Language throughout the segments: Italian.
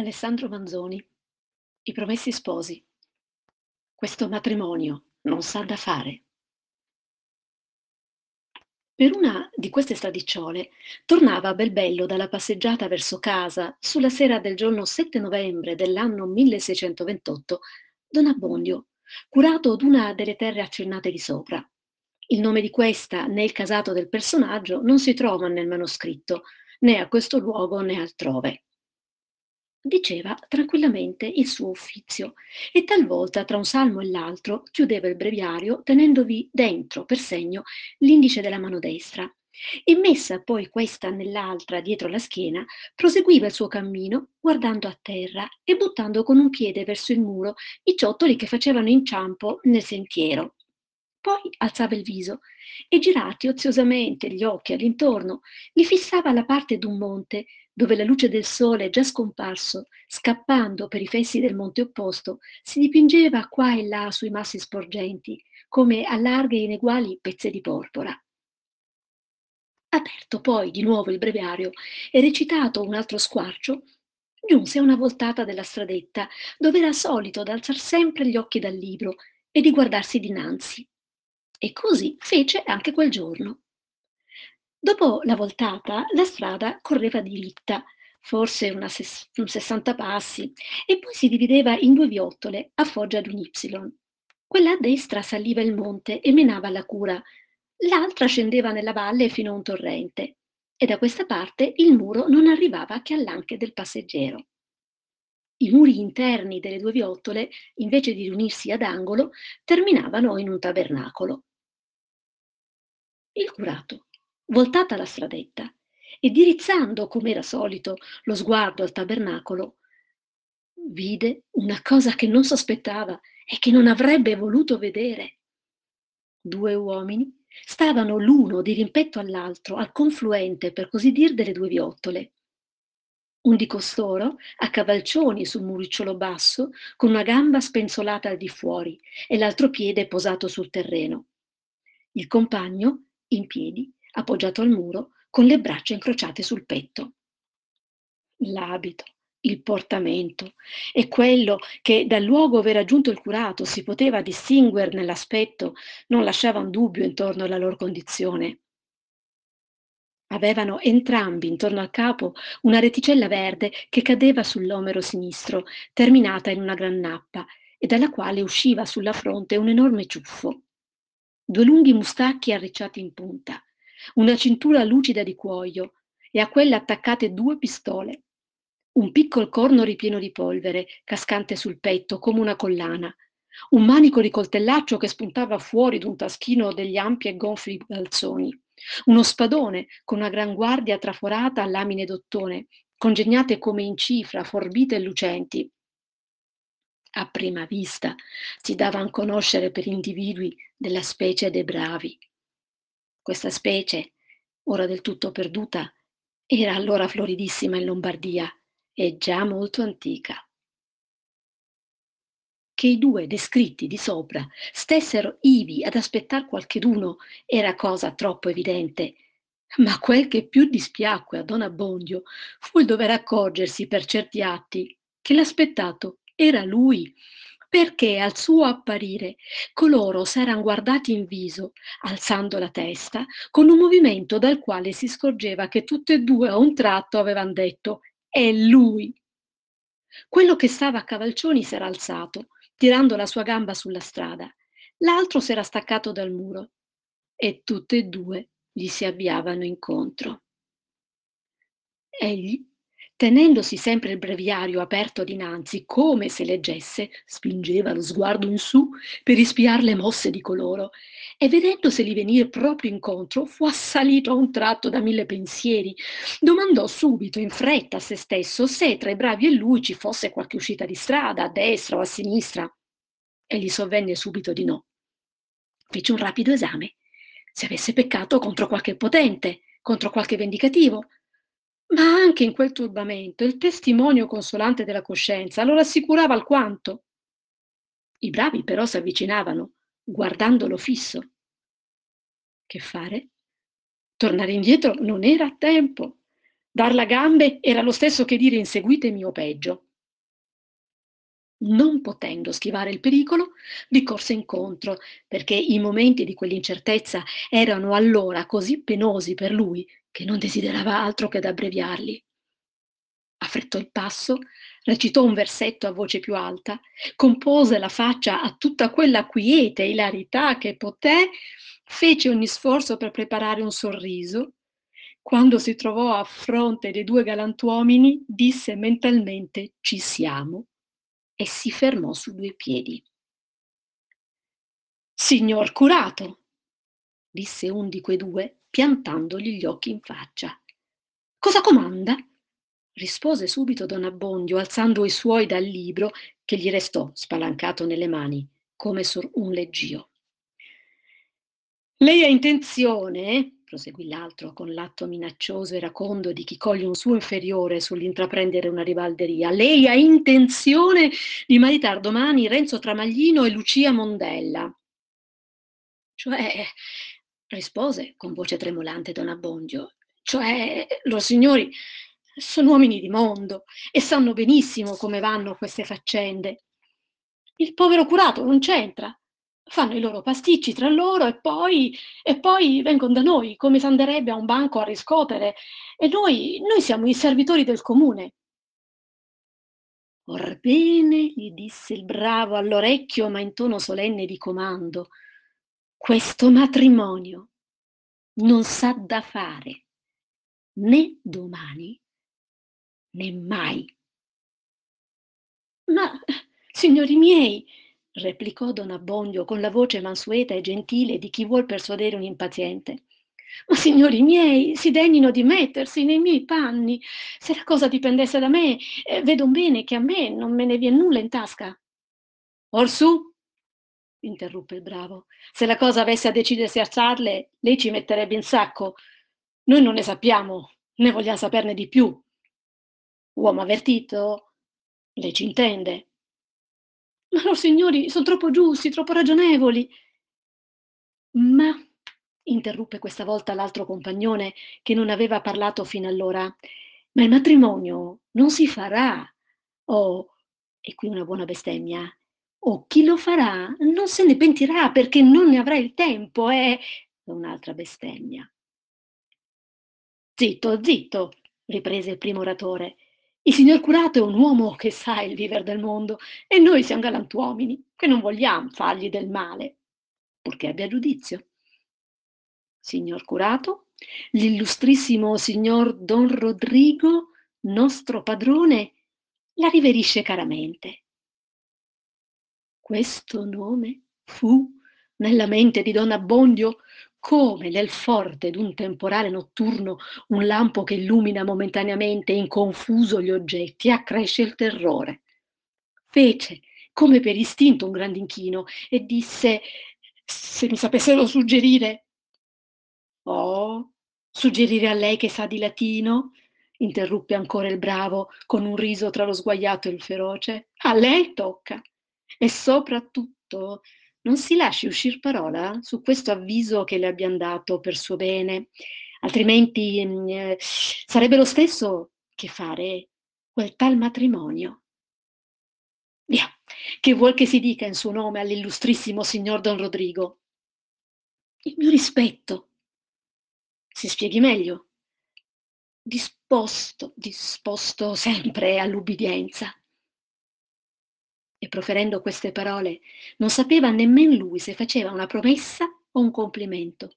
Alessandro Manzoni, I Promessi Sposi. Questo matrimonio non sa da fare. Per una di queste stradicciole tornava Belbello dalla passeggiata verso casa sulla sera del giorno 7 novembre dell'anno 1628 Don Abbondio, curato d'una delle terre accennate di sopra. Il nome di questa né il casato del personaggio non si trova nel manoscritto, né a questo luogo né altrove diceva tranquillamente il suo uffizio e talvolta tra un salmo e l'altro chiudeva il breviario tenendovi dentro per segno l'indice della mano destra. E messa poi questa nell'altra dietro la schiena proseguiva il suo cammino guardando a terra e buttando con un piede verso il muro i ciottoli che facevano inciampo nel sentiero poi alzava il viso e girati oziosamente gli occhi all'intorno li fissava alla parte d'un monte dove la luce del sole, già scomparso, scappando per i fessi del monte opposto, si dipingeva qua e là sui massi sporgenti, come a larghe e ineguali pezze di porpora. Aperto poi di nuovo il breviario e recitato un altro squarcio, giunse a una voltata della stradetta, dove era solito d'alzar sempre gli occhi dal libro e di guardarsi dinanzi. E così fece anche quel giorno. Dopo la voltata, la strada correva diritta, forse ses- un 60 passi, e poi si divideva in due viottole a foggia d'un Y. Quella a destra saliva il monte e menava la cura, l'altra scendeva nella valle fino a un torrente, e da questa parte il muro non arrivava che all'anche del passeggero. I muri interni delle due viottole, invece di riunirsi ad angolo, terminavano in un tabernacolo. Il curato voltata la stradetta e dirizzando, come era solito, lo sguardo al tabernacolo, vide una cosa che non sospettava e che non avrebbe voluto vedere. Due uomini stavano l'uno di rimpetto all'altro, al confluente, per così dir, delle due viottole. Un di costoro, a cavalcioni sul muricciolo basso, con una gamba spenzolata al di fuori e l'altro piede posato sul terreno. Il compagno, in piedi, appoggiato al muro, con le braccia incrociate sul petto. L'abito, il portamento e quello che dal luogo ove era giunto il curato si poteva distinguere nell'aspetto non lasciava un dubbio intorno alla loro condizione. Avevano entrambi intorno al capo una reticella verde che cadeva sull'omero sinistro, terminata in una gran nappa, e dalla quale usciva sulla fronte un enorme ciuffo. Due lunghi mustacchi arricciati in punta, una cintura lucida di cuoio e a quella attaccate due pistole, un piccolo corno ripieno di polvere cascante sul petto come una collana, un manico di coltellaccio che spuntava fuori d'un taschino degli ampi e gonfi calzoni, uno spadone con una gran guardia traforata a lamine d'ottone, congegnate come in cifra, forbite e lucenti. A prima vista si davano a conoscere per individui della specie dei bravi. Questa specie, ora del tutto perduta, era allora floridissima in Lombardia e già molto antica. Che i due descritti di sopra stessero ivi ad aspettar qualcheduno era cosa troppo evidente, ma quel che più dispiacque a Don Abbondio fu il dover accorgersi per certi atti che l'aspettato era lui perché al suo apparire coloro s'eran guardati in viso, alzando la testa, con un movimento dal quale si scorgeva che tutte e due a un tratto avevan detto è lui. Quello che stava a cavalcioni s'era alzato, tirando la sua gamba sulla strada, l'altro s'era staccato dal muro e tutte e due gli si avviavano incontro. Egli tenendosi sempre il breviario aperto dinanzi, come se leggesse, spingeva lo sguardo in su per ispiar le mosse di coloro, e vedendoseli venire proprio incontro, fu assalito a un tratto da mille pensieri. Domandò subito, in fretta a se stesso, se tra i bravi e lui ci fosse qualche uscita di strada, a destra o a sinistra, e gli sovvenne subito di no. Fece un rapido esame, se avesse peccato contro qualche potente, contro qualche vendicativo, ma anche in quel turbamento il testimonio consolante della coscienza lo rassicurava alquanto. I bravi però si avvicinavano, guardandolo fisso. Che fare? Tornare indietro non era a tempo. Dar la gambe era lo stesso che dire inseguitemi o peggio. Non potendo schivare il pericolo, vi corse incontro, perché i momenti di quell'incertezza erano allora così penosi per lui che non desiderava altro che d'abbreviarli. Affrettò il passo, recitò un versetto a voce più alta, compose la faccia a tutta quella quiete ilarità che poté, fece ogni sforzo per preparare un sorriso. Quando si trovò a fronte dei due galantuomini, disse mentalmente ci siamo e si fermò su due piedi. Signor curato, disse un di quei due, piantandogli gli occhi in faccia. Cosa comanda? rispose subito don Abbondio, alzando i suoi dal libro che gli restò spalancato nelle mani, come su un leggio. Lei ha intenzione, proseguì l'altro con l'atto minaccioso e racondo di chi coglie un suo inferiore sull'intraprendere una rivalderia. Lei ha intenzione di maritar domani Renzo Tramaglino e Lucia Mondella. Cioè, rispose con voce tremolante Don Abbondio, cioè, loro signori sono uomini di mondo e sanno benissimo come vanno queste faccende. Il povero curato non c'entra fanno i loro pasticci tra loro e poi, e poi vengono da noi, come se anderebbe a un banco a riscotere. E noi, noi siamo i servitori del comune. Orbene, gli disse il bravo all'orecchio, ma in tono solenne di comando, questo matrimonio non sa da fare né domani né mai. Ma, signori miei, replicò don Abbondio con la voce mansueta e gentile di chi vuol persuadere un impaziente. Ma signori miei, si degnino di mettersi nei miei panni. Se la cosa dipendesse da me, eh, vedo bene che a me non me ne viene nulla in tasca. Orsù, interruppe il bravo, se la cosa avesse a decidersi a alzarle, lei ci metterebbe in sacco. Noi non ne sappiamo, né vogliamo saperne di più. Uomo avvertito, lei ci intende. Ma loro signori sono troppo giusti, troppo ragionevoli. Ma, interruppe questa volta l'altro compagnone che non aveva parlato fino allora, ma il matrimonio non si farà. Oh, e qui una buona bestemmia. O chi lo farà non se ne pentirà perché non ne avrà il tempo, è un'altra bestemmia. Zitto, zitto, riprese il primo oratore. Il signor curato è un uomo che sa il vivere del mondo e noi siamo galantuomini che non vogliamo fargli del male, purché abbia giudizio. Signor curato, l'illustrissimo signor Don Rodrigo, nostro padrone, la riverisce caramente. Questo nome fu nella mente di Don Abbondio come nel forte d'un temporale notturno un lampo che illumina momentaneamente in confuso gli oggetti e accresce il terrore. Fece, come per istinto, un grande inchino e disse, se mi sapessero suggerire. Oh, suggerire a lei che sa di latino? interruppe ancora il bravo con un riso tra lo sguaiato e il feroce. A lei tocca. E soprattutto non si lasci uscir parola su questo avviso che le abbiamo dato per suo bene, altrimenti mm, eh, sarebbe lo stesso che fare quel tal matrimonio. Via, che vuol che si dica in suo nome all'illustrissimo signor Don Rodrigo? Il mio rispetto. Si spieghi meglio. Disposto, disposto sempre all'ubbidienza proferendo queste parole non sapeva nemmeno lui se faceva una promessa o un complimento.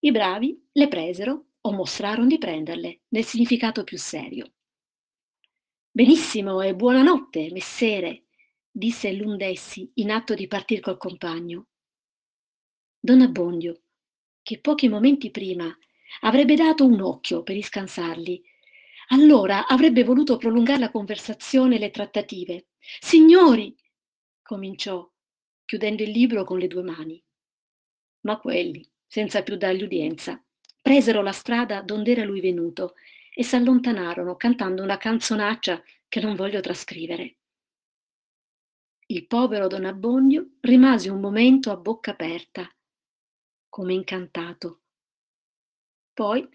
I bravi le presero o mostrarono di prenderle nel significato più serio. Benissimo e buonanotte, messere, disse l'un d'essi in atto di partir col compagno. Don Abbondio, che pochi momenti prima avrebbe dato un occhio per iscansarli, allora avrebbe voluto prolungare la conversazione e le trattative. Signori, cominciò, chiudendo il libro con le due mani. Ma quelli, senza più dargli udienza, presero la strada dond'era lui venuto e s'allontanarono cantando una canzonaccia che non voglio trascrivere. Il povero Don Abbondio rimase un momento a bocca aperta, come incantato. Poi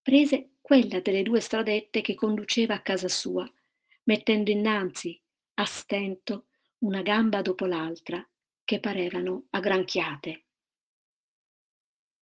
prese quella delle due stradette che conduceva a casa sua, mettendo innanzi a stento, una gamba dopo l'altra, che parevano aggranchiate.